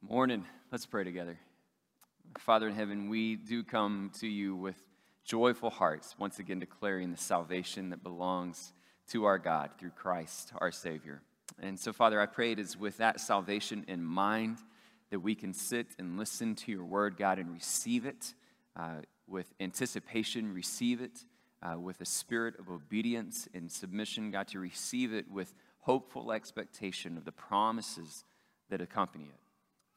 Morning. Let's pray together. Father in heaven, we do come to you with joyful hearts, once again declaring the salvation that belongs to our God through Christ, our Savior. And so, Father, I pray it is with that salvation in mind that we can sit and listen to your word, God, and receive it uh, with anticipation, receive it uh, with a spirit of obedience and submission, God, to receive it with hopeful expectation of the promises that accompany it.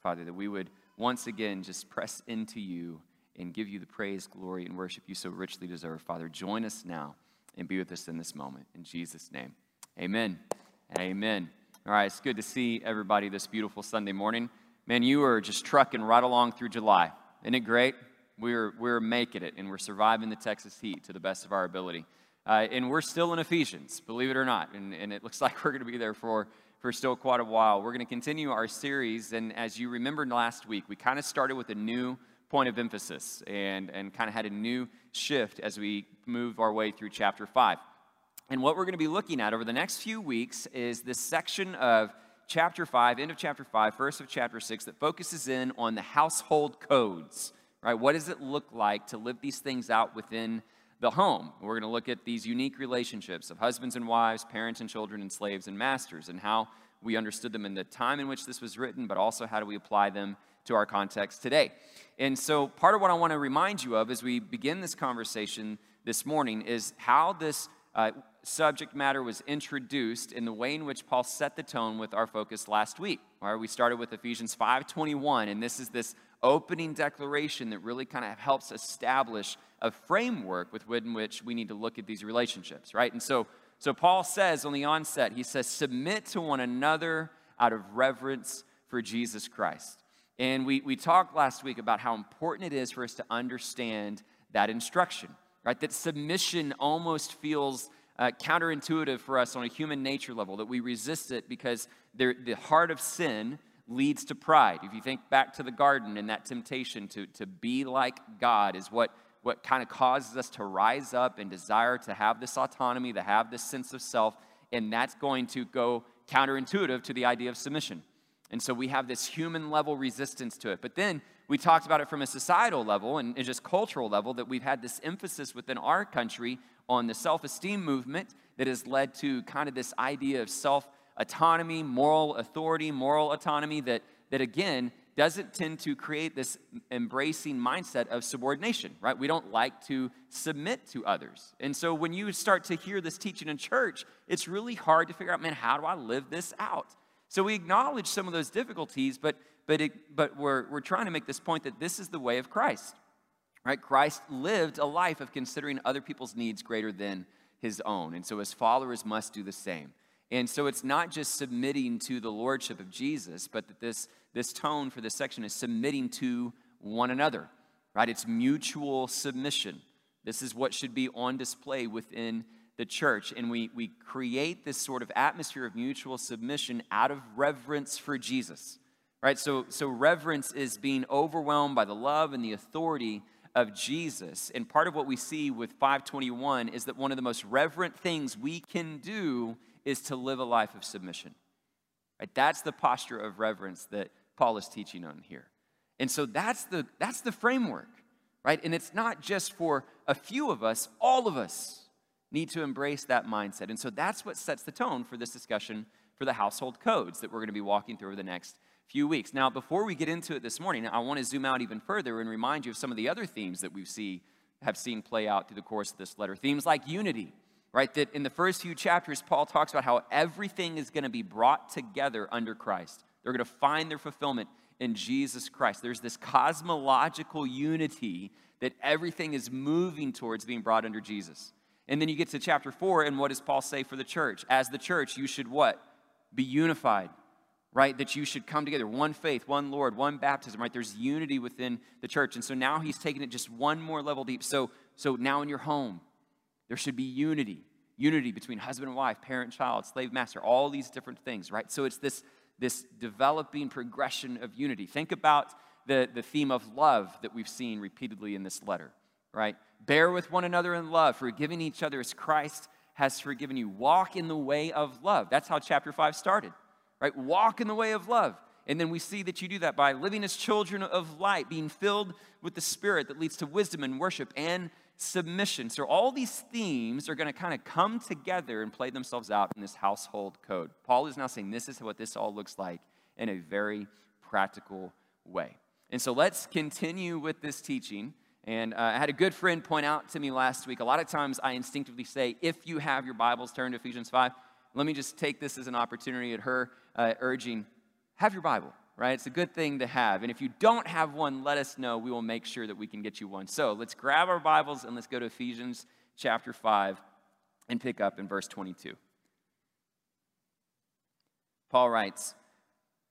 Father, that we would once again just press into you and give you the praise, glory, and worship you so richly deserve. Father, join us now and be with us in this moment. In Jesus' name, amen. Amen. All right, it's good to see everybody this beautiful Sunday morning. Man, you are just trucking right along through July. Isn't it great? We're, we're making it and we're surviving the Texas heat to the best of our ability. Uh, and we're still in Ephesians, believe it or not. And, and it looks like we're going to be there for for still quite a while. We're going to continue our series, and as you remembered last week, we kind of started with a new point of emphasis and, and kind of had a new shift as we move our way through chapter 5. And what we're going to be looking at over the next few weeks is this section of chapter 5, end of chapter 5, first of chapter 6, that focuses in on the household codes, right? What does it look like to live these things out within the home. We're going to look at these unique relationships of husbands and wives, parents and children, and slaves and masters, and how we understood them in the time in which this was written, but also how do we apply them to our context today. And so, part of what I want to remind you of as we begin this conversation this morning is how this uh, subject matter was introduced in the way in which Paul set the tone with our focus last week. We started with Ephesians 5:21, and this is this opening declaration that really kind of helps establish a framework with which we need to look at these relationships, right? And so, so Paul says on the onset, he says, submit to one another out of reverence for Jesus Christ. And we, we talked last week about how important it is for us to understand that instruction, right? That submission almost feels uh, counterintuitive for us on a human nature level, that we resist it because the heart of sin leads to pride. If you think back to the garden and that temptation to, to be like God is what what kind of causes us to rise up and desire to have this autonomy, to have this sense of self, and that's going to go counterintuitive to the idea of submission. And so we have this human level resistance to it. But then we talked about it from a societal level and, just cultural level that we've had this emphasis within our country on the self esteem movement that has led to kind of this idea of self autonomy, moral authority, moral autonomy that, that again doesn't tend to create this embracing mindset of subordination, right? We don't like to submit to others. And so when you start to hear this teaching in church, it's really hard to figure out, man, how do I live this out? So we acknowledge some of those difficulties, but, but, it, but we're, we're trying to make this point that this is the way of Christ, right? Christ lived a life of considering other people's needs greater than his own. And so his followers must do the same. And so it's not just submitting to the lordship of Jesus, but that this, this tone for this section is submitting to one another, right? It's mutual submission. This is what should be on display within the church. And we, we create this sort of atmosphere of mutual submission out of reverence for Jesus, right? So, so reverence is being overwhelmed by the love and the authority of Jesus. And part of what we see with 521 is that one of the most reverent things we can do is to live a life of submission. Right? That's the posture of reverence that Paul is teaching on here. And so that's the, that's the framework, right? And it's not just for a few of us, all of us need to embrace that mindset. And so that's what sets the tone for this discussion for the household codes that we're going to be walking through over the next few weeks. Now, before we get into it this morning, I want to zoom out even further and remind you of some of the other themes that we see have seen play out through the course of this letter. Themes like unity, right? That in the first few chapters, Paul talks about how everything is going to be brought together under Christ. They're going to find their fulfillment in Jesus Christ. There's this cosmological unity that everything is moving towards being brought under Jesus. And then you get to chapter four, and what does Paul say for the church? As the church, you should what? Be unified, right? That you should come together. One faith, one Lord, one baptism, right? There's unity within the church. And so now he's taking it just one more level deep. So, so now in your home, there should be unity unity between husband and wife, parent, child, slave, master, all these different things, right? So it's this, this developing progression of unity. Think about the, the theme of love that we've seen repeatedly in this letter, right? Bear with one another in love, forgiving each other as Christ has forgiven you. Walk in the way of love. That's how chapter 5 started, right? Walk in the way of love. And then we see that you do that by living as children of light, being filled with the Spirit that leads to wisdom and worship and submission. So, all these themes are going to kind of come together and play themselves out in this household code. Paul is now saying this is what this all looks like in a very practical way. And so, let's continue with this teaching. And uh, I had a good friend point out to me last week. A lot of times I instinctively say, if you have your Bibles, turn to Ephesians 5. Let me just take this as an opportunity at her uh, urging, have your Bible right? It's a good thing to have. And if you don't have one, let us know. We will make sure that we can get you one. So let's grab our Bibles and let's go to Ephesians chapter 5 and pick up in verse 22. Paul writes,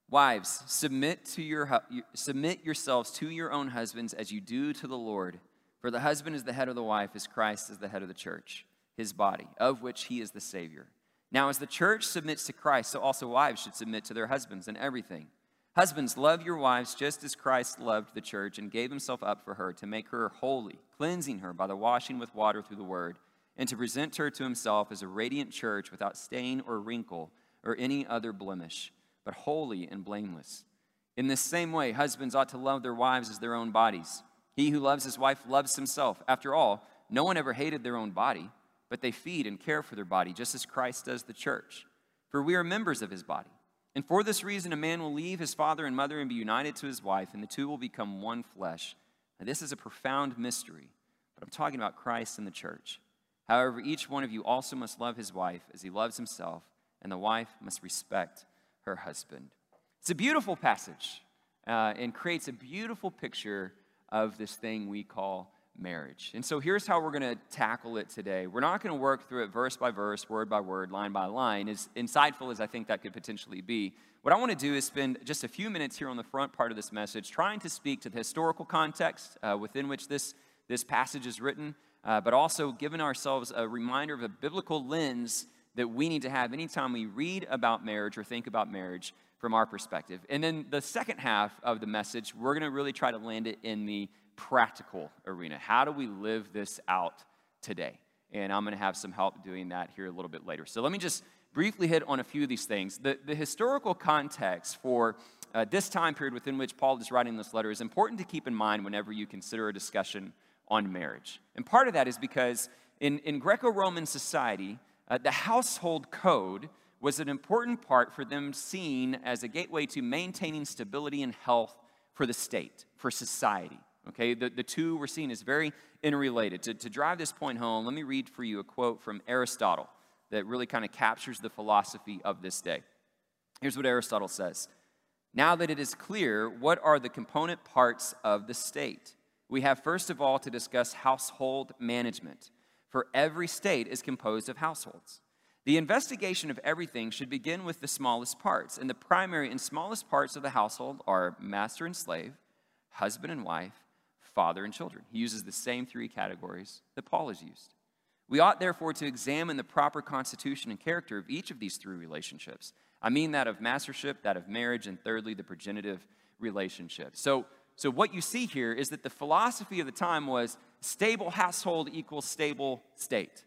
Wives, submit, to your, submit yourselves to your own husbands as you do to the Lord. For the husband is the head of the wife, as Christ is the head of the church, his body, of which he is the Savior. Now, as the church submits to Christ, so also wives should submit to their husbands in everything. Husbands, love your wives just as Christ loved the church and gave himself up for her to make her holy, cleansing her by the washing with water through the word, and to present her to himself as a radiant church without stain or wrinkle or any other blemish, but holy and blameless. In this same way, husbands ought to love their wives as their own bodies. He who loves his wife loves himself. After all, no one ever hated their own body, but they feed and care for their body, just as Christ does the church. For we are members of his body. And for this reason, a man will leave his father and mother and be united to his wife, and the two will become one flesh. Now, this is a profound mystery, but I'm talking about Christ and the church. However, each one of you also must love his wife as he loves himself, and the wife must respect her husband. It's a beautiful passage uh, and creates a beautiful picture of this thing we call marriage. And so here's how we're going to tackle it today. We're not going to work through it verse by verse, word by word, line by line, as insightful as I think that could potentially be. What I want to do is spend just a few minutes here on the front part of this message trying to speak to the historical context uh, within which this, this passage is written, uh, but also giving ourselves a reminder of a biblical lens that we need to have anytime we read about marriage or think about marriage from our perspective. And then the second half of the message, we're going to really try to land it in the practical arena. How do we live this out today? And I'm going to have some help doing that here a little bit later. So let me just briefly hit on a few of these things. The, the historical context for uh, this time period within which Paul is writing this letter is important to keep in mind whenever you consider a discussion on marriage. And part of that is because in, in Greco Roman society, uh, the household code was an important part for them seen as a gateway to maintaining stability and health for the state, for society. Okay, the, the two were seen as very interrelated. To, to drive this point home, let me read for you a quote from Aristotle that really kind of captures the philosophy of this day. Here's what Aristotle says Now that it is clear what are the component parts of the state, we have first of all to discuss household management, for every state is composed of households. The investigation of everything should begin with the smallest parts, and the primary and smallest parts of the household are master and slave, husband and wife, father and children. He uses the same three categories that Paul has used. We ought therefore to examine the proper constitution and character of each of these three relationships. I mean that of mastership, that of marriage, and thirdly, the progenitive relationship. So, so what you see here is that the philosophy of the time was stable household equals stable state,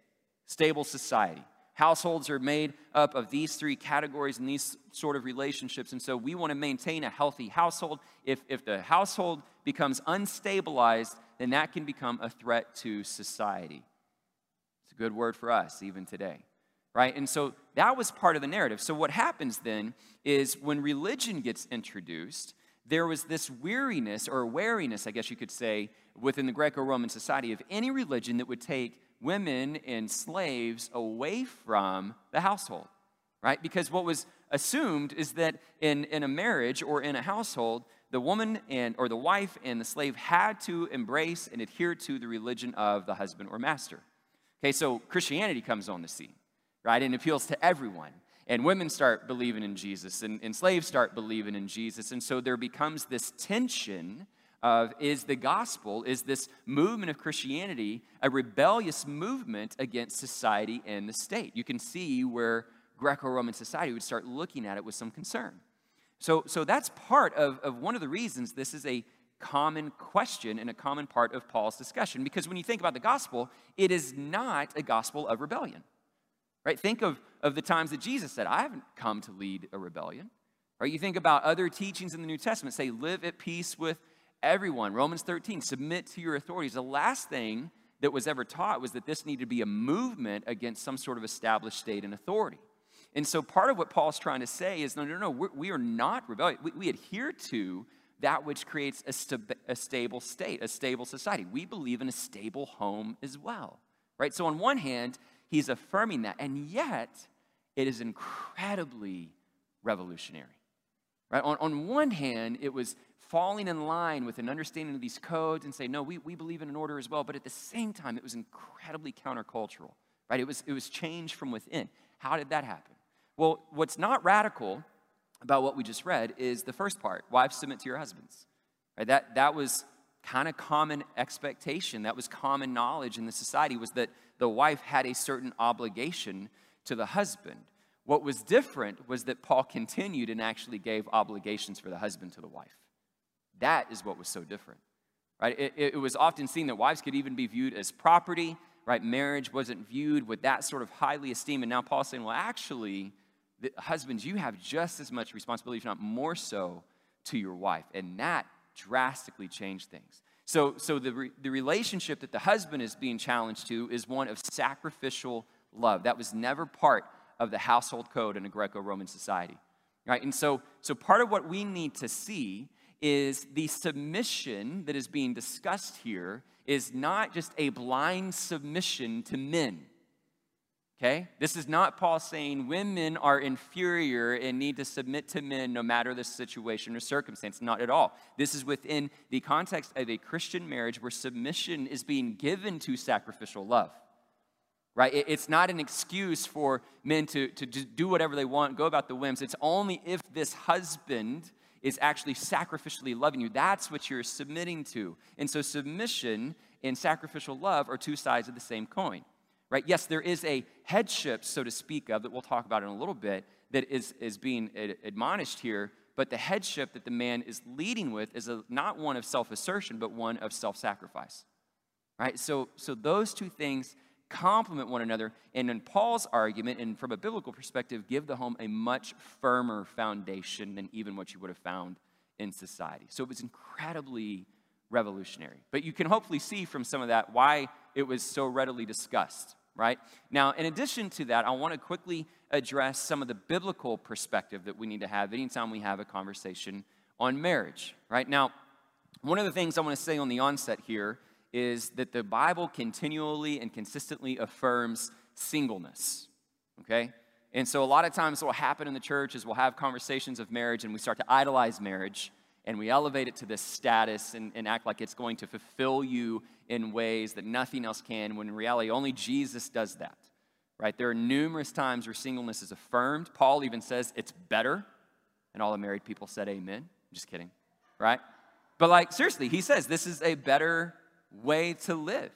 stable society. Households are made up of these three categories and these sort of relationships. And so we want to maintain a healthy household. If, if the household becomes unstabilized, then that can become a threat to society. It's a good word for us, even today. Right? And so that was part of the narrative. So what happens then is when religion gets introduced, there was this weariness or wariness, I guess you could say, within the Greco Roman society of any religion that would take women and slaves away from the household, right? Because what was assumed is that in, in a marriage or in a household, the woman and or the wife and the slave had to embrace and adhere to the religion of the husband or master. Okay, so Christianity comes on the scene, right? And appeals to everyone. And women start believing in Jesus, and, and slaves start believing in Jesus. And so there becomes this tension of is the gospel, is this movement of Christianity a rebellious movement against society and the state? You can see where Greco Roman society would start looking at it with some concern. So, so that's part of, of one of the reasons this is a common question and a common part of Paul's discussion. Because when you think about the gospel, it is not a gospel of rebellion. Right? Think of, of the times that Jesus said, I haven't come to lead a rebellion. Right? You think about other teachings in the New Testament say, live at peace with everyone. Romans 13, submit to your authorities. The last thing that was ever taught was that this needed to be a movement against some sort of established state and authority. And so part of what Paul's trying to say is no, no, no, we're, we are not rebellious. We, we, adhere to that which creates a, st- a stable state, a stable society. We believe in a stable home as well, right? So on one hand, he's affirming that, and yet it is incredibly revolutionary. Right? On, on one hand, it was falling in line with an understanding of these codes and say, no, we, we believe in an order as well. But at the same time, it was incredibly countercultural. Right? It was, it was changed from within. How did that happen? Well, what's not radical about what we just read is the first part wives submit to your husbands. Right? That, that was kind of common expectation. That was common knowledge in the society was that the wife had a certain obligation to the husband. What was different was that Paul continued and actually gave obligations for the husband to the wife. That is what was so different. Right? It, it, was often seen that wives could even be viewed as property, right? Marriage wasn't viewed with that sort of highly esteem. And now Paul's saying, well, actually, the, husbands, you have just as much responsibility, if not more so, to your wife. And that drastically changed things. So, so the, re, the relationship that the husband is being challenged to is one of sacrificial love. That was never part of the household code in a Greco Roman society. Right? And so, so part of what we need to see is the submission that is being discussed here is not just a blind submission to men. Okay? This is not Paul saying women are inferior and need to submit to men no matter the situation or circumstance. Not at all. This is within the context of a Christian marriage where submission is being given to sacrificial love right? It's not an excuse for men to, to do whatever they want, go about the whims. It's only if this husband is actually sacrificially loving you. That's what you're submitting to. And so, submission and sacrificial love are two sides of the same coin, right? Yes, there is a headship, so to speak, of that we'll talk about in a little bit, that is, is being admonished here. But the headship that the man is leading with is a, not one of self assertion, but one of self sacrifice, right? So, so, those two things complement one another, and in Paul's argument, and from a biblical perspective, give the home a much firmer foundation than even what you would have found in society. So it was incredibly revolutionary. But you can hopefully see from some of that why it was so readily discussed, right? Now, in addition to that, I want to quickly address some of the biblical perspective that we need to have anytime we have a conversation on marriage, right? Now, one of the things I want to say on the onset here is that the Bible continually and consistently affirms singleness. Okay? And so a lot of times what will happen in the church is we'll have conversations of marriage and we start to idolize marriage and we elevate it to this status and, and act like it's going to fulfill you in ways that nothing else can, when in reality only Jesus does that. Right? There are numerous times where singleness is affirmed. Paul even says it's better. And all the married people said amen. I'm just kidding. Right? But like seriously, he says this is a better way to live.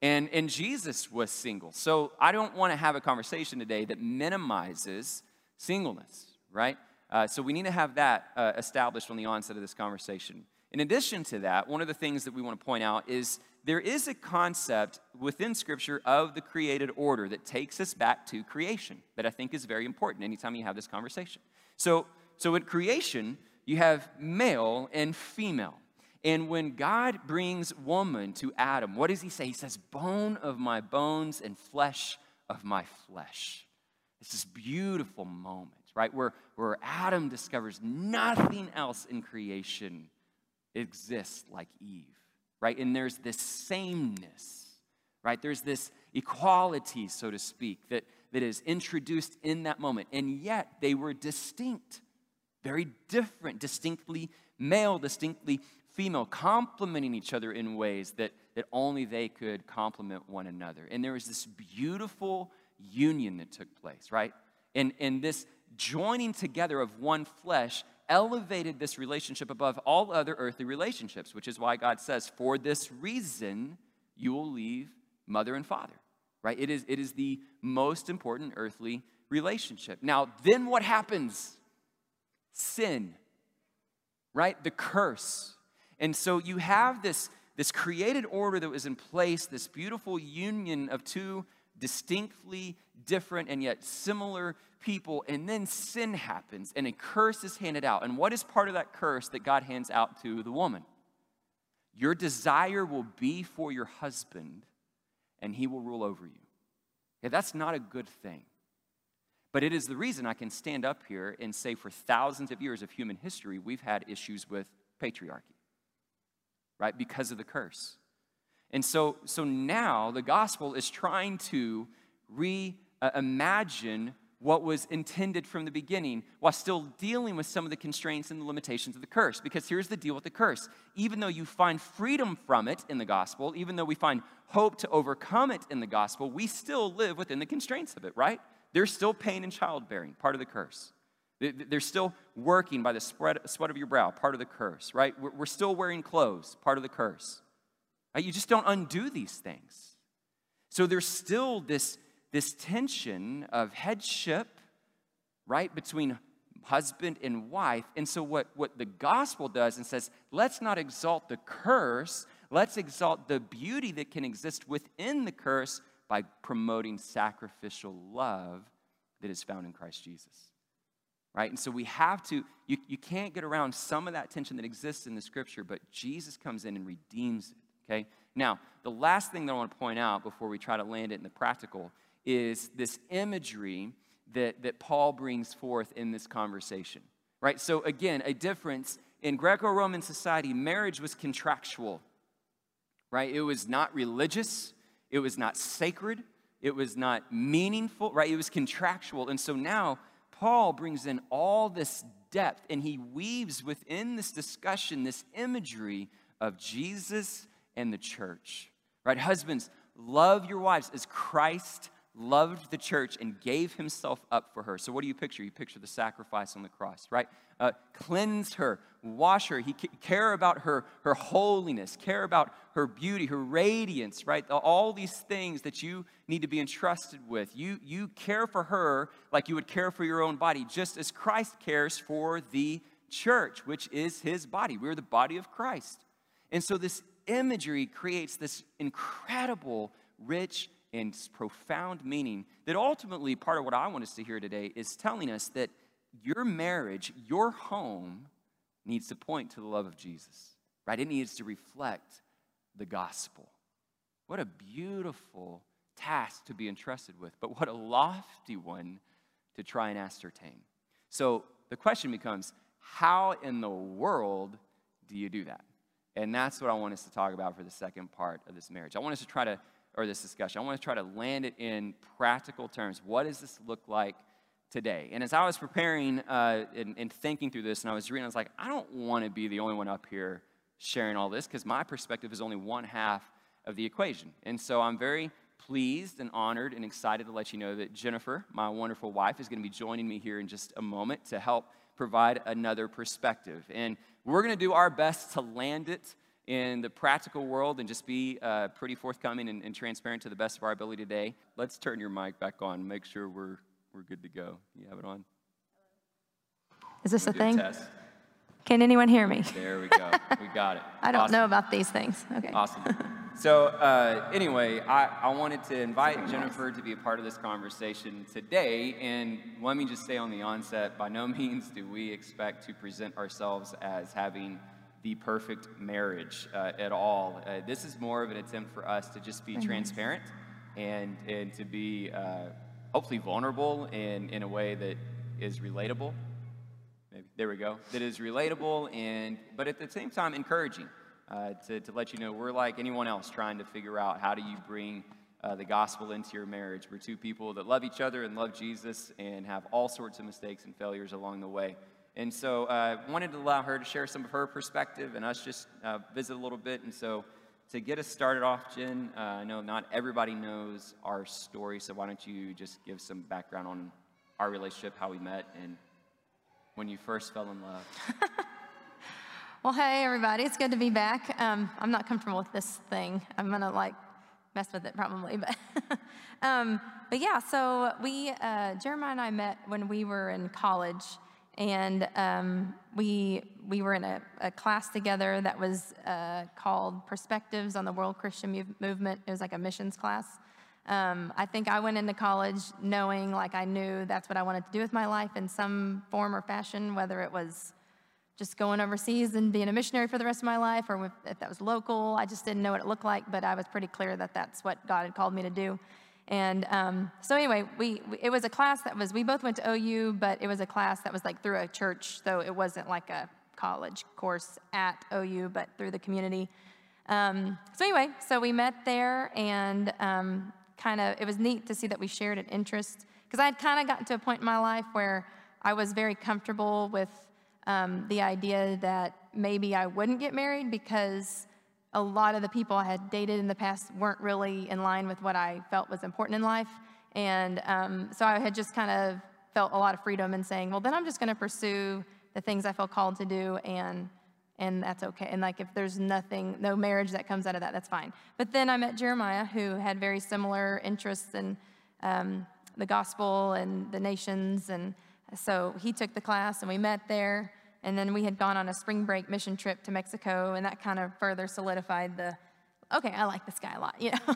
And, and Jesus was single. So I don't want to have a conversation today that minimizes singleness, right? Uh, so we need to have that uh, established from the onset of this conversation. In addition to that, one of the things that we want to point out is there is a concept within Scripture of the created order that takes us back to creation that I think is very important anytime you have this conversation. So, so at creation, you have male and female. And when God brings woman to Adam, what does he say? He says, Bone of my bones and flesh of my flesh. It's this beautiful moment, right? Where, where Adam discovers nothing else in creation exists like Eve, right? And there's this sameness, right? There's this equality, so to speak, that, that is introduced in that moment. And yet they were distinct, very different, distinctly male, distinctly female, complementing each other in ways that, that only they could complement one another. And there was this beautiful union that took place, right? And, and this joining together of one flesh elevated this relationship above all other earthly relationships, which is why God says, For this reason, you will leave mother and father, right? It is, it is the most important earthly relationship. Now, then what happens? Sin, right? The curse. And so you have this, this created order that was in place, this beautiful union of two distinctly different and yet similar people, and then sin happens and a curse is handed out. And what is part of that curse that God hands out to the woman? Your desire will be for your husband, and he will rule over you. Yeah, that's not a good thing. But it is the reason I can stand up here and say for thousands of years of human history, we've had issues with patriarchy, right? Because of the curse. And so, so now the gospel is trying to reimagine what was intended from the beginning while still dealing with some of the constraints and the limitations of the curse. Because here's the deal with the curse even though you find freedom from it in the gospel, even though we find hope to overcome it in the gospel, we still live within the constraints of it, right? There's still pain in childbearing, part of the curse. They're still working by the sweat of your brow, part of the curse, right? We're still wearing clothes, part of the curse. You just don't undo these things. So there's still this this tension of headship, right, between husband and wife. And so, what, what the gospel does and says, let's not exalt the curse, let's exalt the beauty that can exist within the curse by promoting sacrificial love that is found in Christ Jesus. Right? And so we have to, you, you can't get around some of that tension that exists in the scripture, but Jesus comes in and redeems it. Okay? Now, the last thing that I want to point out before we try to land it in the practical is this imagery that, that Paul brings forth in this conversation, right? So, again, a difference in Greco Roman society, marriage was contractual, right? It was not religious, it was not sacred, it was not meaningful, right? It was contractual. And so now Paul brings in all this depth and he weaves within this discussion this imagery of Jesus and the church, right? Husbands, love your wives as Christ loved the church and gave himself up for her. So, what do you picture? You picture the sacrifice on the cross, right? Uh, cleanse her, wash her. He care about her, her holiness, care about her beauty, her radiance, right? All these things that you need to be entrusted with. You, you care for her like you would care for your own body, just as Christ cares for the church, which is his body. We're the body of Christ. And so, this imagery creates this incredible, rich, and profound meaning that ultimately, part of what I want us to hear today is telling us that your marriage, your home, needs to point to the love of Jesus, right? It needs to reflect the gospel. What a beautiful task to be entrusted with, but what a lofty one to try and ascertain. So the question becomes how in the world do you do that? And that's what I want us to talk about for the second part of this marriage. I want us to try to or this discussion. I want to try to land it in practical terms. What does this look like today? And as I was preparing uh, and, and thinking through this, and I was reading, I was like, I don't want to be the only one up here sharing all this because my perspective is only one half of the equation. And so I'm very pleased and honored and excited to let you know that Jennifer, my wonderful wife, is going to be joining me here in just a moment to help provide another perspective. And we're going to do our best to land it in the practical world and just be uh, pretty forthcoming and, and, transparent to the best of our ability today. Let's turn your mic back on. Make sure we're, we're good to go. You have it on? Is this a thing? A Can anyone hear me? There we go. we got it. I don't awesome. know about these things. Okay. Awesome. So, uh, anyway, I, I wanted to invite Jennifer nice. to be a part of this conversation today. And let me just say on the onset by no means do we expect to present ourselves as having the perfect marriage uh, at all. Uh, this is more of an attempt for us to just be transparent and, and to be uh, hopefully vulnerable in, in a way that is relatable. Maybe, there we go. That is relatable and, but at the same time, encouraging uh, to, to let you know we're like anyone else trying to figure out how do you bring uh, the gospel into your marriage. We're two people that love each other and love Jesus and have all sorts of mistakes and failures along the way. And so I uh, wanted to allow her to share some of her perspective and us just uh, visit a little bit. And so to get us started off, Jen, uh, I know not everybody knows our story, so why don't you just give some background on our relationship, how we met, and when you first fell in love? well, hey, everybody. It's good to be back. Um, I'm not comfortable with this thing. I'm going to like mess with it probably, but. um, but yeah, so we, uh, Jeremiah and I met when we were in college and um, we we were in a, a class together that was uh, called Perspectives on the World Christian Move- Movement. It was like a missions class, Um, I think I went into college knowing like I knew that's what I wanted to do with my life in some form or fashion, whether it was just going overseas and being a missionary for the rest of my life or if that was local. I just didn't know what it looked like, but I was pretty clear that that's what God had called me to do. And um, so anyway, we, we, it was a class that was we both went to OU, but it was a class that was like through a church, so it wasn't like a college course at OU, but through the community. Um, so anyway, so we met there, and um, kind of it was neat to see that we shared an interest because I had kind of gotten to a point in my life where I was very comfortable with um, the idea that maybe I wouldn't get married because a lot of the people I had dated in the past weren't really in line with what I felt was important in life. And um, so I had just kind of felt a lot of freedom in saying, well, then I'm just going to pursue the things I feel called to do, and and that's okay. And like if there's nothing, no marriage that comes out of that, that's fine. But then I met Jeremiah, who had very similar interests in um, the gospel and the nations, and so he took the class, and we met there. And then we had gone on a spring break mission trip to Mexico, and that kind of further solidified the, okay, I like this guy a lot, you know.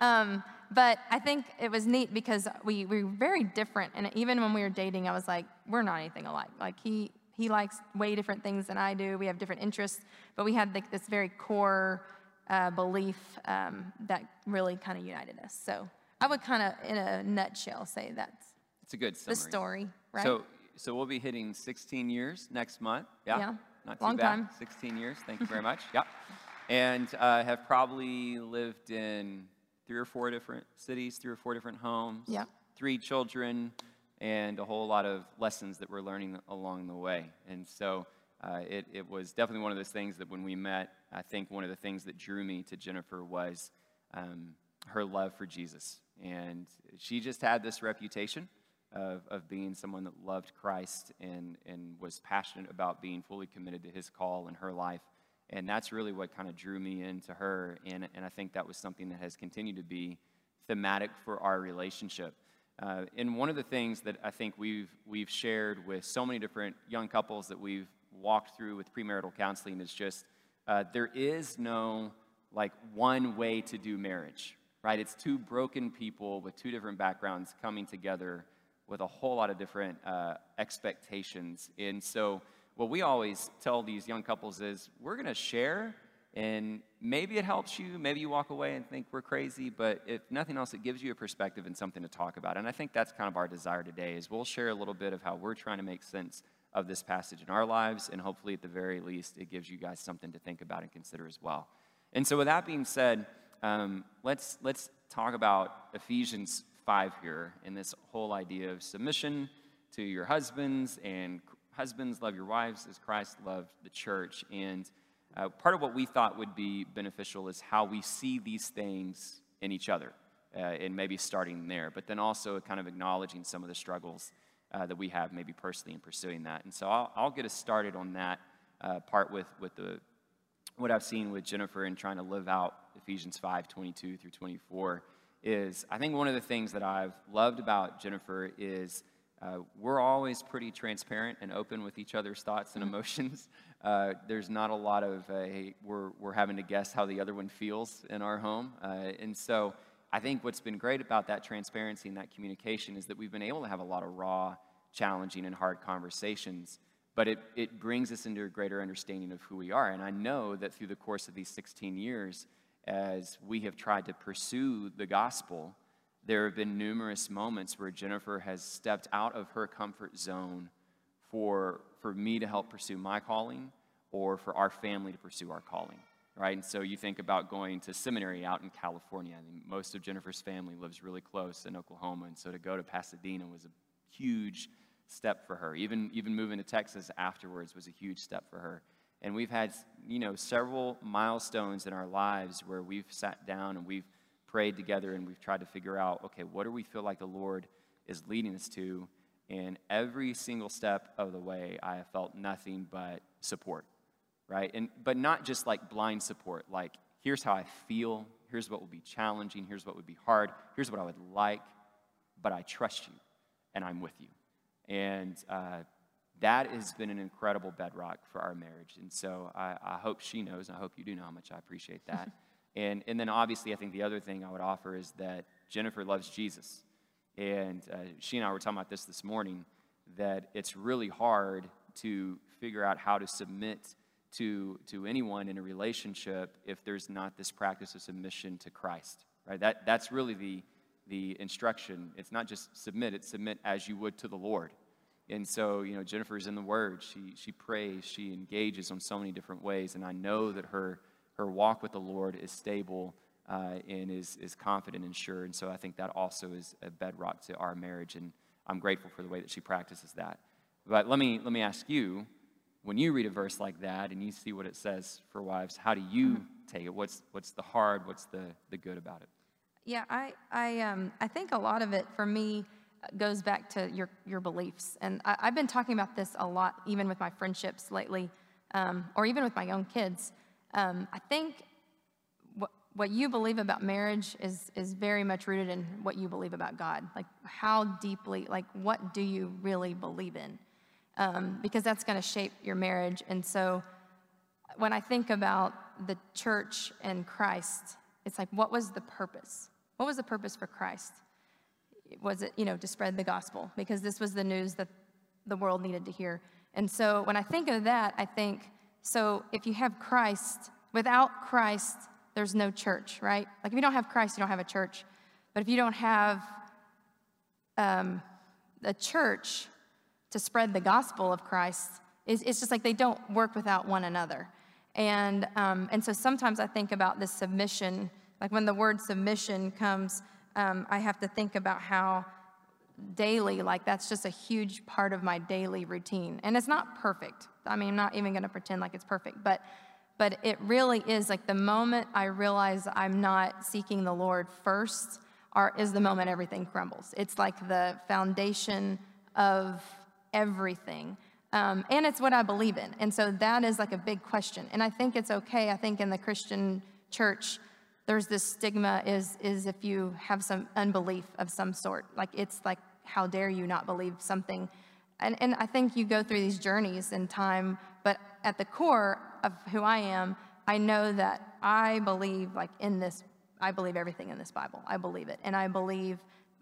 um, but I think it was neat because we, we were very different, and even when we were dating, I was like, we're not anything alike. Like he he likes way different things than I do. We have different interests, but we had like this very core uh, belief um, that really kind of united us. So I would kind of, in a nutshell, say that's it's a good summary. the story, right? So so we'll be hitting 16 years next month. Yeah. Yeah. Not too Long bad. time. 16 years. Thank you very much. yeah. And uh, have probably lived in three or four different cities, three or four different homes. Yeah. Three children, and a whole lot of lessons that we're learning along the way. And so uh, it, it was definitely one of those things that when we met, I think one of the things that drew me to Jennifer was um, her love for Jesus. And she just had this reputation of, of being someone that loved Christ and, and was passionate about being fully committed to his call in her life. And that's really what kind of drew me into her. And, and I think that was something that has continued to be thematic for our relationship. Uh, and one of the things that I think we've, we've shared with so many different young couples that we've walked through with premarital counseling is just uh, there is no like one way to do marriage, right? It's two broken people with two different backgrounds coming together with a whole lot of different uh, expectations. And so, what we always tell these young couples is we're going to share and maybe it helps you. Maybe you walk away and think we're crazy, but if nothing else, it gives you a perspective and something to talk about. And I think that's kind of our desire today is we'll share a little bit of how we're trying to make sense of this passage in our lives, and hopefully at the very least, it gives you guys something to think about and consider as well. And so with that being said, um, let's, let's talk about Ephesians 5 here in this whole idea of submission to your husbands and husbands love your wives as Christ loved the church. And uh, part of what we thought would be beneficial is how we see these things in each other, uh, and maybe starting there, but then also kind of acknowledging some of the struggles uh, that we have, maybe personally, in pursuing that. And so I'll, I'll get us started on that uh, part with, with the, what I've seen with Jennifer in trying to live out Ephesians 5 22 through 24. Is I think one of the things that I've loved about Jennifer is uh, we're always pretty transparent and open with each other's thoughts and mm-hmm. emotions. Uh, there's not a lot of, uh, hey, we're, we're having to guess how the other one feels in our home. Uh, and so I think what's been great about that transparency and that communication is that we've been able to have a lot of raw, challenging, and hard conversations. But it, it brings us into a greater understanding of who we are. And I know that through the course of these 16 years, as we have tried to pursue the gospel, there have been numerous moments where Jennifer has stepped out of her comfort zone for, for me to help pursue my calling or for our family to pursue our calling, right? And so you think about going to seminary out in California. I mean, most of Jennifer's family lives really close in Oklahoma, and so to go to Pasadena was a huge step for her. Even, even moving to Texas afterwards was a huge step for her. And we've had, you know, several milestones in our lives where we've sat down and we've prayed together and we've tried to figure out okay, what do we feel like the Lord is leading us to? And every single step of the way, I have felt nothing but support, right? And, but not just like blind support, like, here's how I feel, here's what will be challenging, here's what would be hard, here's what I would like, but I trust you and I'm with you. And uh, that has been an incredible bedrock for our marriage. And so I, I hope she knows, and I hope you do know how much I appreciate that. And, and then obviously, I think the other thing I would offer is that Jennifer loves Jesus. And uh, she and I were talking about this this morning that it's really hard to figure out how to submit to, to anyone in a relationship if there's not this practice of submission to Christ, right? That, that's really the, the instruction. It's not just submit, it's submit as you would to the Lord. And so, you know, Jennifer's in the Word. She, she prays, she engages on so many different ways. And I know that her, her walk with the Lord is stable uh, and is, is confident and sure. And so I think that also is a bedrock to our marriage. And I'm grateful for the way that she practices that. But let me, let me ask you when you read a verse like that and you see what it says for wives, how do you mm-hmm. take it? What's, what's the hard, what's the, the good about it? Yeah, I, I, um, I think a lot of it for me goes back to your, your beliefs. And I, have been talking about this a lot, even with my friendships lately, um, or even with my own kids. Um, I think what, what you believe about marriage is, is very much rooted in what you believe about God. Like, how deeply, like, what do you really believe in? um, because that's going to shape your marriage. And so when I think about the church and Christ, it's like, what was the purpose? What was the purpose for Christ? Was it, you know, to spread the gospel? Because this was the news that the world needed to hear. And so when I think of that, I think, so if you have Christ, without Christ, there's no church, right? Like if you don't have Christ, you don't have a church. But if you don't have um, a church, to spread the gospel of Christ, is it's just like they don't work without one another. And, um, and so sometimes I think about this submission, like when the word submission comes, um, I have to think about how daily, like that's just a huge part of my daily routine. And it's not perfect. I mean, I'm not even going to pretend like it's perfect, but but it really is like the moment I realize I'm not seeking the Lord first, are, is the moment everything crumbles. It's like the foundation of everything. Um, and it's what I believe in. And so that is like a big question. And I think it's okay. I think in the Christian church, there's this stigma is, is if you have some unbelief of some sort. Like it's like, how dare you not believe something? And, and I think you go through these journeys in time, but at the core of who I am, I know that I believe like in this, I believe everything in this Bible. I believe it. And I believe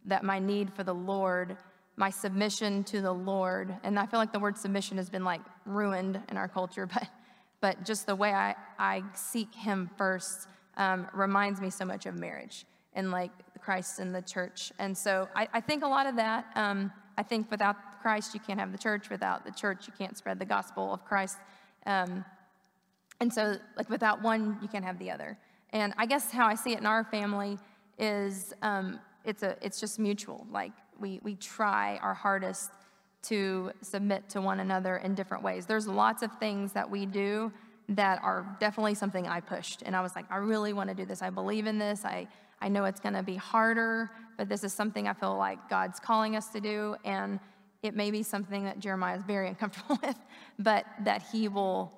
that my need for the Lord my submission to the Lord. And I feel like the word submission has been like ruined in our culture, but, but just the way I, I seek Him first um, reminds me so much of marriage and like Christ and the church. And so I, I think a lot of that, um, I think without Christ, you can't have the church. Without the church, you can't spread the gospel of Christ. Um, and so, like, without one, you can't have the other. And I guess how I see it in our family is um, it's, a, it's just mutual. Like, we, we try our hardest to submit to one another in different ways. There's lots of things that we do that are definitely something I pushed. And I was like, I really want to do this. I believe in this. I, I know it's going to be harder, but this is something I feel like God's calling us to do. And it may be something that Jeremiah is very uncomfortable with, but that he will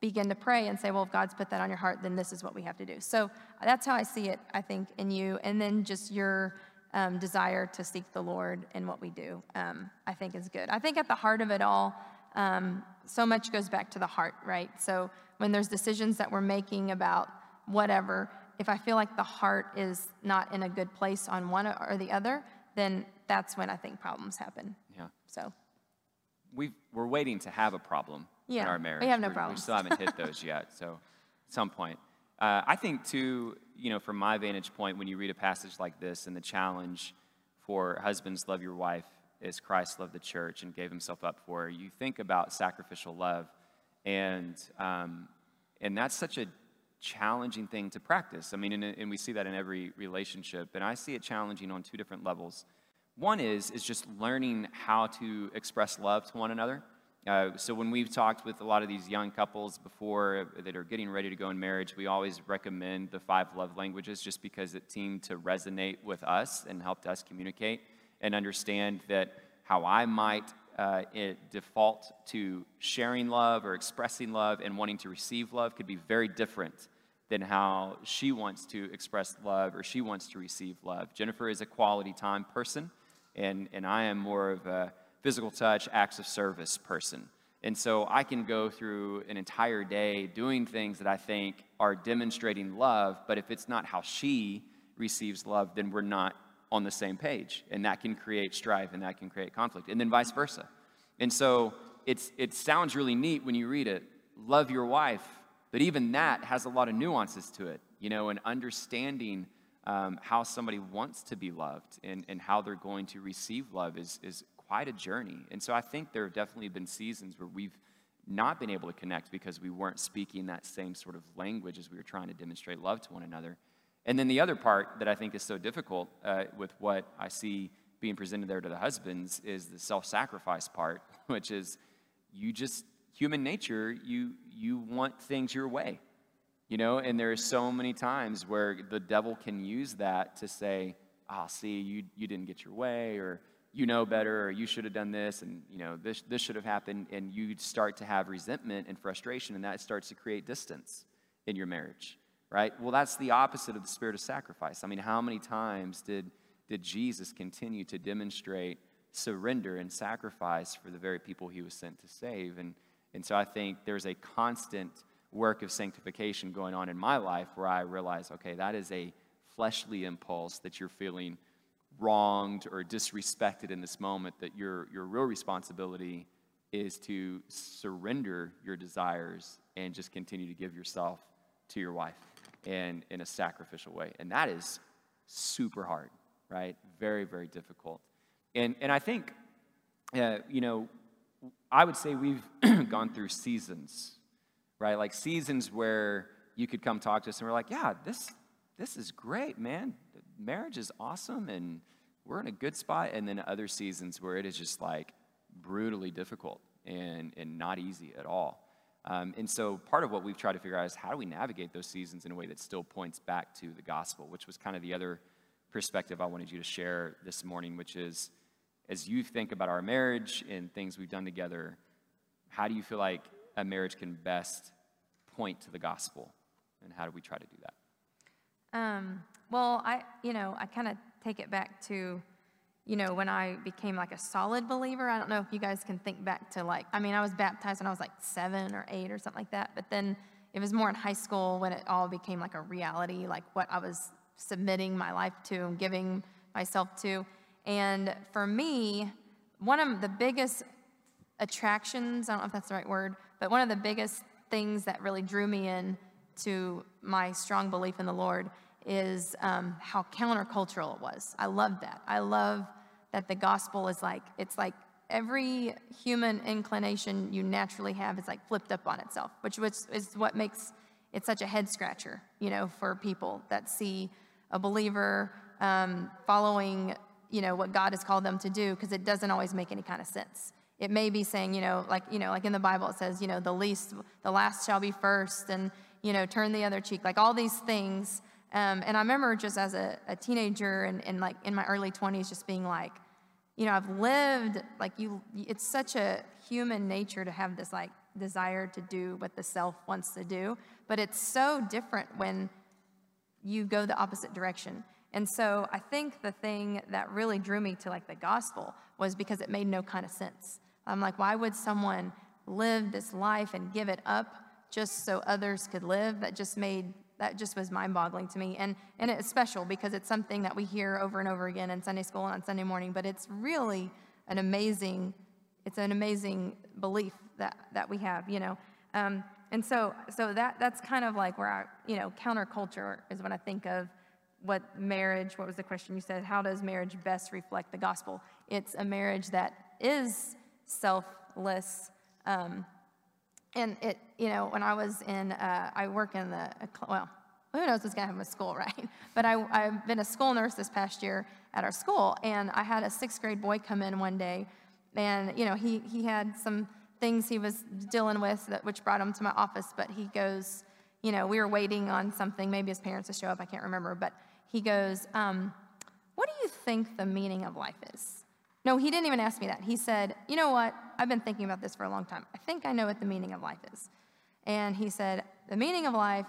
begin to pray and say, well, if God's put that on your heart, then this is what we have to do. So that's how I see it, I think, in you. And then just your um, desire to seek the Lord in what we do, um, I think is good. I think at the heart of it all, um, so much goes back to the heart, right? So when there's decisions that we're making about whatever, if I feel like the heart is not in a good place on one or the other, then that's when I think problems happen. Yeah. So we are waiting to have a problem yeah, in our marriage. We have no problems. We still haven't hit those yet. So at some point. Uh, I think, too, you know, from my vantage point, when you read a passage like this and the challenge for husbands, love your wife as Christ loved the church and gave himself up for her, you think about sacrificial love. And, um, and that's such a challenging thing to practice. I mean, and, and we see that in every relationship. And I see it challenging on two different levels. One is, is just learning how to express love to one another. Uh, so when we've talked with a lot of these young couples before that are getting ready to go in marriage, we always recommend the five love languages just because it seemed to resonate with us and helped us communicate and understand that how I might uh, default to sharing love or expressing love and wanting to receive love could be very different than how she wants to express love or she wants to receive love. Jennifer is a quality time person, and, and I am more of a physical touch, acts of service person. And so I can go through an entire day doing things that I think are demonstrating love, but if it's not how she receives love, then we're not on the same page. And that can create strife and that can create conflict, and then vice versa. And so it's, it sounds really neat when you read it love your wife, but even that has a lot of nuances to it, you know, and understanding um, how somebody wants to be loved and, and how they're going to receive love is, is quite a journey. And so I think there have definitely been seasons where we've not been able to connect because we weren't speaking that same sort of language as we were trying to demonstrate love to one another. And then the other part that I think is so difficult uh, with what I see being presented there to the husbands is the self sacrifice part, which is you just, human nature, you, you want things your way. You know, and there are so many times where the devil can use that to say, "Ah, oh, see, you, you didn't get your way, or you know better, or you should have done this, and you know this this should have happened, and you start to have resentment and frustration, and that starts to create distance in your marriage, right? Well, that's the opposite of the spirit of sacrifice. I mean, how many times did did Jesus continue to demonstrate surrender and sacrifice for the very people he was sent to save? And and so I think there's a constant work of sanctification going on in my life where I realize, okay, that is a fleshly impulse that you're feeling wronged or disrespected in this moment, that your, your real responsibility is to surrender your desires and just continue to give yourself to your wife and in a sacrificial way. And that is super hard, right? Very, very difficult. And, and I think, uh, you know, I would say we've gone through seasons, right? Like seasons where you could come talk to us and we're like, yeah, this, this is great, man marriage is awesome and we're in a good spot. And then other seasons where it is just like brutally difficult and, and not easy at all. Um, and so part of what we've tried to figure out is how do we navigate those seasons in a way that still points back to the gospel, which was kind of the other perspective I wanted you to share this morning, which is as you think about our marriage and things we've done together, how do you feel like a marriage can best point to the gospel? And how do we try to do that? Um, well, I, you know, I kind of take it back to, you know, when I became like a solid believer. I don't know if you guys can think back to like, I mean, I was baptized when I was like seven or eight or something like that. But then it was more in high school when it all became like a reality, like what I was submitting my life to and giving myself to. And for me, one of the biggest attractions, I don't know if that's the right word, but one of the biggest things that really drew me in to my strong belief in the Lord is um, how countercultural it was. I love that. I love that the gospel is like, it's like every human inclination you naturally have is like flipped up on itself, which, which is what makes it such a head scratcher, you know, for people that see a believer um, following, you know, what God has called them to do, because it doesn't always make any kind of sense. It may be saying, you know, like, you know, like in the Bible it says, you know, the least, the last shall be first, and, you know, turn the other cheek, like all these things um, and I remember just as a, a teenager and, and like in my early 20s, just being like, you know, I've lived, like you, it's such a human nature to have this like desire to do what the self wants to do, but it's so different when you go the opposite direction. And so I think the thing that really drew me to like the gospel was because it made no kind of sense. I'm like, why would someone live this life and give it up just so others could live? That just made that just was mind boggling to me. And, and it's special because it's something that we hear over and over again in Sunday school and on Sunday morning, but it's really an amazing, it's an amazing belief that, that we have, you know. Um, and so, so that, that's kind of like where I, you know, counterculture is when I think of what marriage, what was the question you said? How does marriage best reflect the gospel? It's a marriage that is selfless, um, and it, you know, when I was in, uh, I work in the, well, who knows what's going to happen with school, right? But I, I've been a school nurse this past year at our school, and I had a sixth grade boy come in one day, and, you know, he, he had some things he was dealing with, that, which brought him to my office, but he goes, you know, we were waiting on something, maybe his parents to show up, I can't remember, but he goes, um, what do you think the meaning of life is? No, he didn't even ask me that. He said, You know what? I've been thinking about this for a long time. I think I know what the meaning of life is. And he said, The meaning of life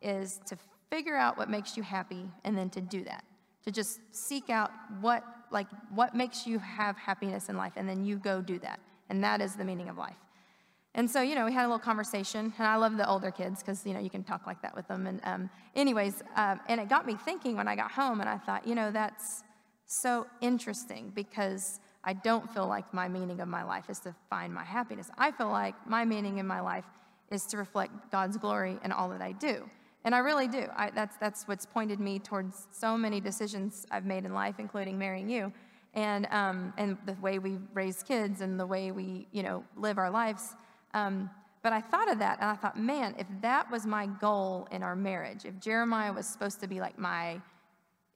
is to figure out what makes you happy and then to do that. To just seek out what like what makes you have happiness in life and then you go do that. And that is the meaning of life. And so, you know, we had a little conversation, and I love the older kids because, you know, you can talk like that with them. And, um, anyways, um, and it got me thinking when I got home, and I thought, you know, that's so interesting because I don't feel like my meaning of my life is to find my happiness. I feel like my meaning in my life is to reflect God's glory in all that I do. And I really do. I, that's, that's what's pointed me towards so many decisions I've made in life, including marrying you, and, um, and the way we raise kids and the way we, you know, live our lives. Um, but I thought of that and I thought, man, if that was my goal in our marriage, if Jeremiah was supposed to be like my,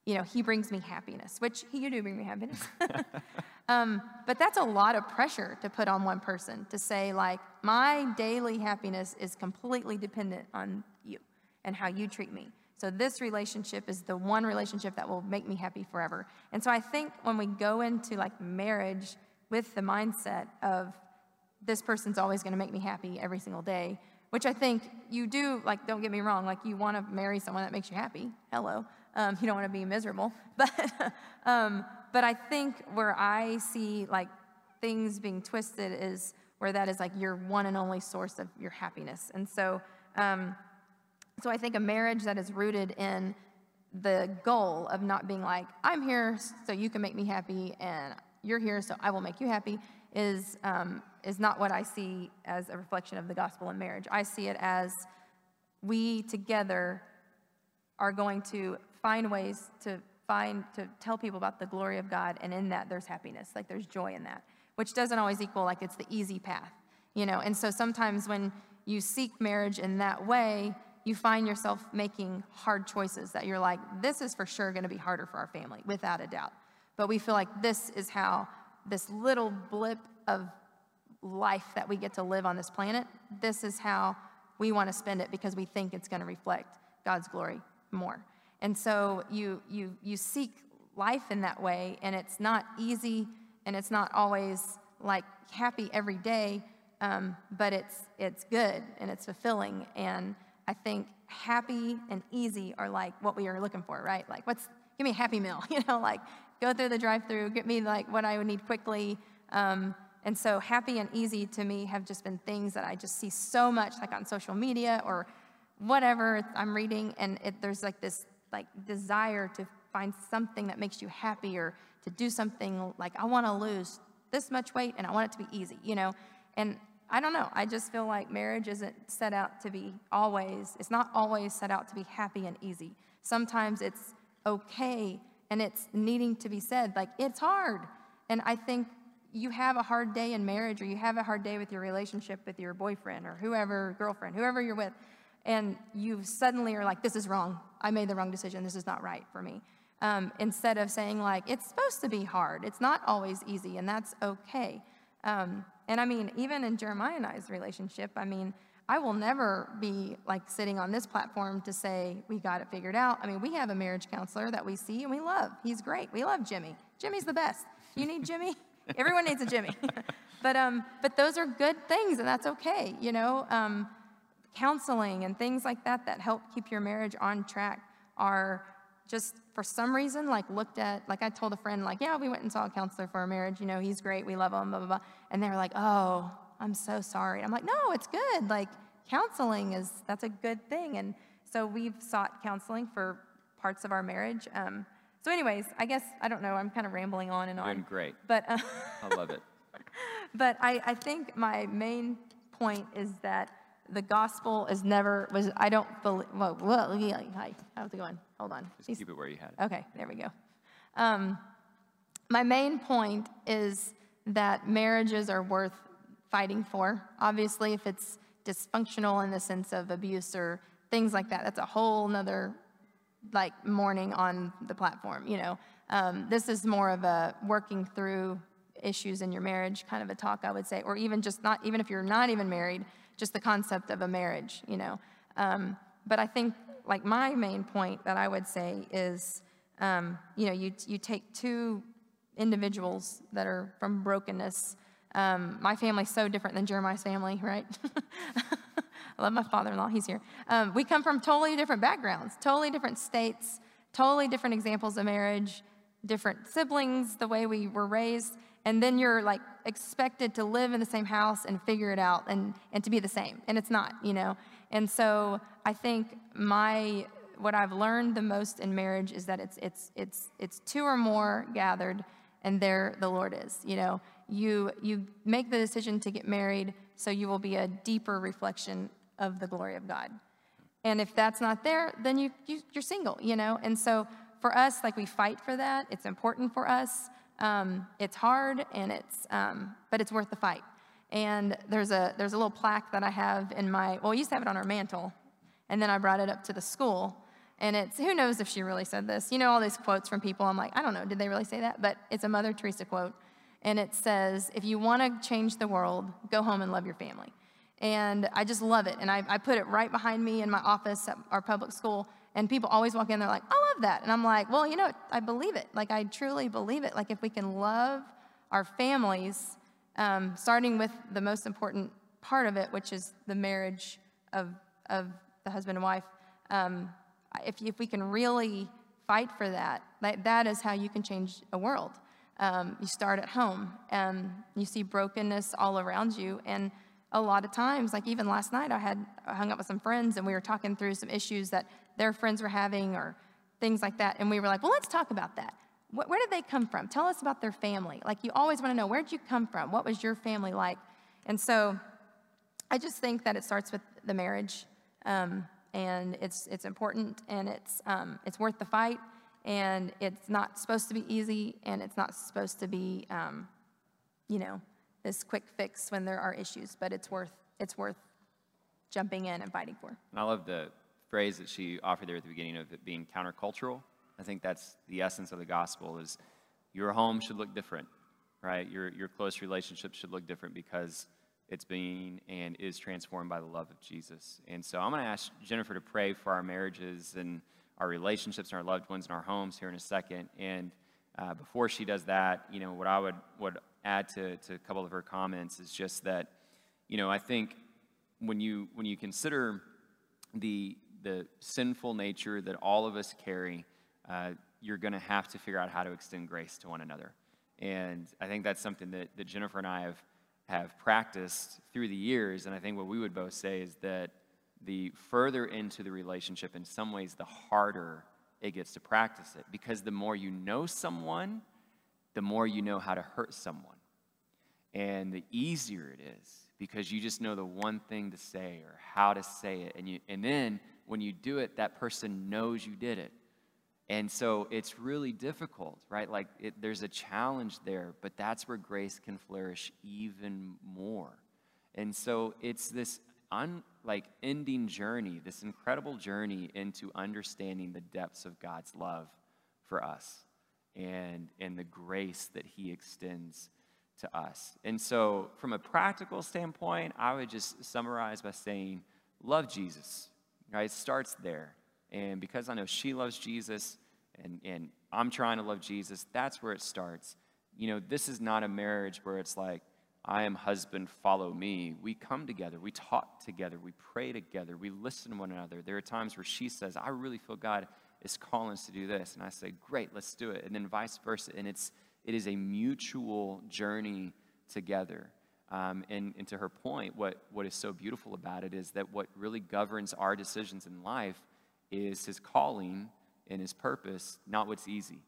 you know, he brings me happiness, which he, you do bring me happiness. um, but that's a lot of pressure to put on one person to say, like, my daily happiness is completely dependent on you and how you treat me. So this relationship is the one relationship that will make me happy forever. And so I think when we go into like marriage with the mindset of this person's always going to make me happy every single day, which I think you do, like, don't get me wrong, like, you want to marry someone that makes you happy. Hello. Um, you don't want to be miserable. But, um, but I think where I see, like, things being twisted is where that is, like, your one and only source of your happiness. And so, um, so I think a marriage that is rooted in the goal of not being like, I'm here so you can make me happy, and you're here so I will make you happy, is, um, is not what I see as a reflection of the gospel in marriage. I see it as we together are going to find ways to find to tell people about the glory of God, and in that there's happiness, like there's joy in that, which doesn't always equal like it's the easy path, you know. And so sometimes when you seek marriage in that way, you find yourself making hard choices that you're like, this is for sure going to be harder for our family, without a doubt. But we feel like this is how this little blip of life that we get to live on this planet, this is how we want to spend it because we think it's going to reflect God's glory more. And so you, you, you seek life in that way, and it's not easy and it's not always like happy every day, um, but it's, it's good and it's fulfilling. And I think happy and easy are like what we are looking for, right? Like, what's, give me a happy meal, you know, like go through the drive through, get me like what I would need quickly. Um, and so happy and easy to me have just been things that I just see so much like on social media or whatever I'm reading. And it, there's like this like desire to find something that makes you happier, to do something like I want to lose this much weight and I want it to be easy, you know? And I don't know. I just feel like marriage isn't set out to be always, it's not always set out to be happy and easy. Sometimes it's okay and it's needing to be said, like, it's hard. And I think you have a hard day in marriage or you have a hard day with your relationship with your boyfriend or whoever, girlfriend, whoever you're with, and you suddenly are like, this is wrong. I made the wrong decision. This is not right for me. Um, instead of saying, like, it's supposed to be hard. It's not always easy, and that's okay. Um, and I mean, even in Jeremiah and I's relationship, I mean, I will never be like sitting on this platform to say we got it figured out. I mean, we have a marriage counselor that we see and we love. He's great. We love Jimmy. Jimmy's the best. You need Jimmy? Everyone needs a Jimmy. but, um, but those are good things, and that's okay. You know, um, counseling and things like that that help keep your marriage on track are just for some reason like looked at like i told a friend like yeah we went and saw a counselor for our marriage you know he's great we love him blah blah blah and they're like oh i'm so sorry i'm like no it's good like counseling is that's a good thing and so we've sought counseling for parts of our marriage um, so, anyways, I guess I don't know. I'm kind of rambling on and on. Doing great. But uh, I love it. But I, I think my main point is that the gospel is never was. I don't believe. Whoa, whoa, yeah, hi. How's it going? Hold on. Just He's, keep it where you had it. Okay, there we go. Um, my main point is that marriages are worth fighting for. Obviously, if it's dysfunctional in the sense of abuse or things like that, that's a whole nother like morning on the platform, you know. Um, this is more of a working through issues in your marriage kind of a talk, I would say, or even just not, even if you're not even married, just the concept of a marriage, you know. Um, but I think, like, my main point that I would say is, um, you know, you, you take two individuals that are from brokenness. Um, my family's so different than Jeremiah's family, right? I love my father in law, he's here. Um, we come from totally different backgrounds, totally different states, totally different examples of marriage, different siblings, the way we were raised. And then you're like expected to live in the same house and figure it out and, and to be the same. And it's not, you know? And so I think my, what I've learned the most in marriage is that it's, it's, it's, it's two or more gathered and there the Lord is, you know? You, you make the decision to get married so you will be a deeper reflection of the glory of God. And if that's not there, then you, you, you're single, you know? And so for us, like we fight for that. It's important for us. Um, it's hard, and it's um, but it's worth the fight. And there's a there's a little plaque that I have in my well, we used to have it on our mantle, and then I brought it up to the school. And it's who knows if she really said this. You know all these quotes from people. I'm like, I don't know, did they really say that? But it's a Mother Teresa quote, and it says, "If you want to change the world, go home and love your family." And I just love it. And I, I put it right behind me in my office at our public school. And people always walk in, they're like, I love that. And I'm like, well, you know, I believe it. Like, I truly believe it. Like, if we can love our families, um, starting with the most important part of it, which is the marriage of, of the husband and wife, um, if, if we can really fight for that, that, that is how you can change a world. Um, you start at home, and you see brokenness all around you. And a lot of times, like even last night, I had hung up with some friends, and we were talking through some issues that their friends were having or things like that. And we were like, well, let's talk about that. Where did they come from? Tell us about their family. Like, you always want to know, where'd you come from? What was your family like? And so I just think that it starts with the marriage. Um, and it's, it's important and it's, um, it's worth the fight. And it's not supposed to be easy and it's not supposed to be, um, you know, this quick fix when there are issues, but it's worth, it's worth jumping in and fighting for. And I love the phrase that she offered there at the beginning of it being countercultural. I think that's the essence of the gospel is your home should look different, right? Your, your close relationships should look different because it's being and is transformed by the love of Jesus. And so I'm going to ask Jennifer to pray for our marriages and our relationships and our loved ones and our homes here in a second. And uh, before she does that, you know, what I would, would add to, to a couple of her comments is just that, you know, I think when you, when you consider the, the sinful nature that all of us carry, uh, you're going to have to figure out how to extend grace to one another. And I think that's something that, that Jennifer and I have, have practiced through the years. And I think what we would both say is that the further into the relationship, in some ways, the harder it gets to practice it. Because the more you know someone, the more you know how to hurt someone. And the easier it is because you just know the one thing to say or how to say it. And, you, and then when you do it, that person knows you did it. And so it's really difficult, right? Like it, there's a challenge there, but that's where grace can flourish even more. And so it's this un, like ending journey, this incredible journey into understanding the depths of God's love for us and, and the grace that He extends to us. And so, from a practical standpoint, I would just summarize by saying, love Jesus. Right? It starts there. And because I know she loves Jesus and, and I'm trying to love Jesus, that's where it starts. You know, this is not a marriage where it's like, I am husband, follow me. We come together, we talk together, we pray together, we listen to one another. There are times where she says, I really feel God is calling us to do this. And I say, Great, let's do it. And then vice versa. And it's it is a mutual journey together. Um, and, and, to her point, what, what is so beautiful about it is that what really governs our decisions in life is his calling and his purpose, not what's easy.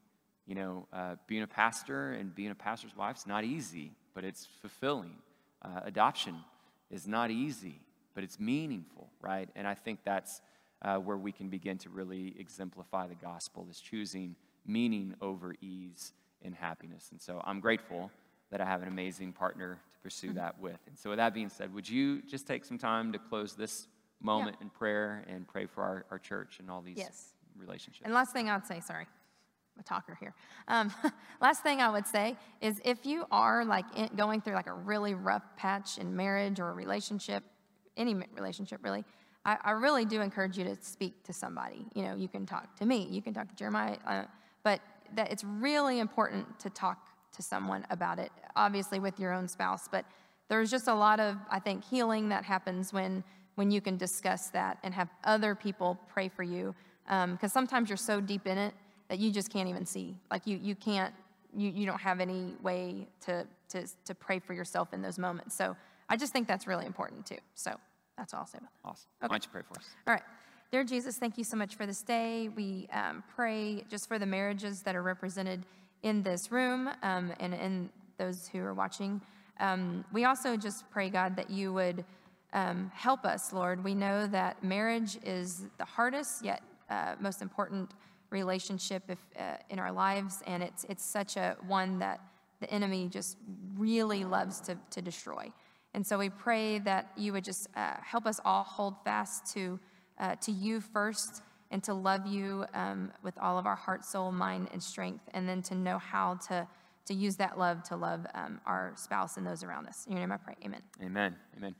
You know, uh, being a pastor and being a pastor's wife is not easy, but it's fulfilling. Uh, adoption is not easy, but it's meaningful, right? And I think that's uh, where we can begin to really exemplify the gospel is choosing meaning over ease and happiness. And so I'm grateful that I have an amazing partner pursue that with. And so, with that being said, would you just take some time to close this moment yeah. in prayer and pray for our, our church and all these yes. relationships? And last thing I'd say, sorry, I'm a talker here. Um, last thing I would say is if you are like in, going through like a really rough patch in marriage or a relationship, any relationship really, I, I, really do encourage you to speak to somebody. You know, you can talk to me, you can talk to Jeremiah, uh, but that it's really important to talk to someone about it, obviously with your own spouse, but there's just a lot of, I think, healing that happens when, when you can discuss that and have other people pray for you. Because um, sometimes you're so deep in it that you just can't even see. Like you, you can't you, you don't have any way to, to, to pray for yourself in those moments. So I just think that's really important too. So that's all I'll say about that. Awesome. Why don't you pray for us? All right. Dear Jesus, thank you so much for this day. We um, pray just for the marriages that are represented in this room um, and in those who are watching. Um, we also just pray, God, that you would um, help us, Lord. We know that marriage is the hardest yet uh, most important relationship if, uh, in our lives, and it's, it's such a one that the enemy just really loves to, to destroy. And so we pray that you would just uh, help us all hold fast to, uh, to you first and to love you um, with all of our heart, soul, mind, and strength, and then to know how to, to use that love to love um, our spouse and those around us. In your name I pray. Amen. Amen. Amen.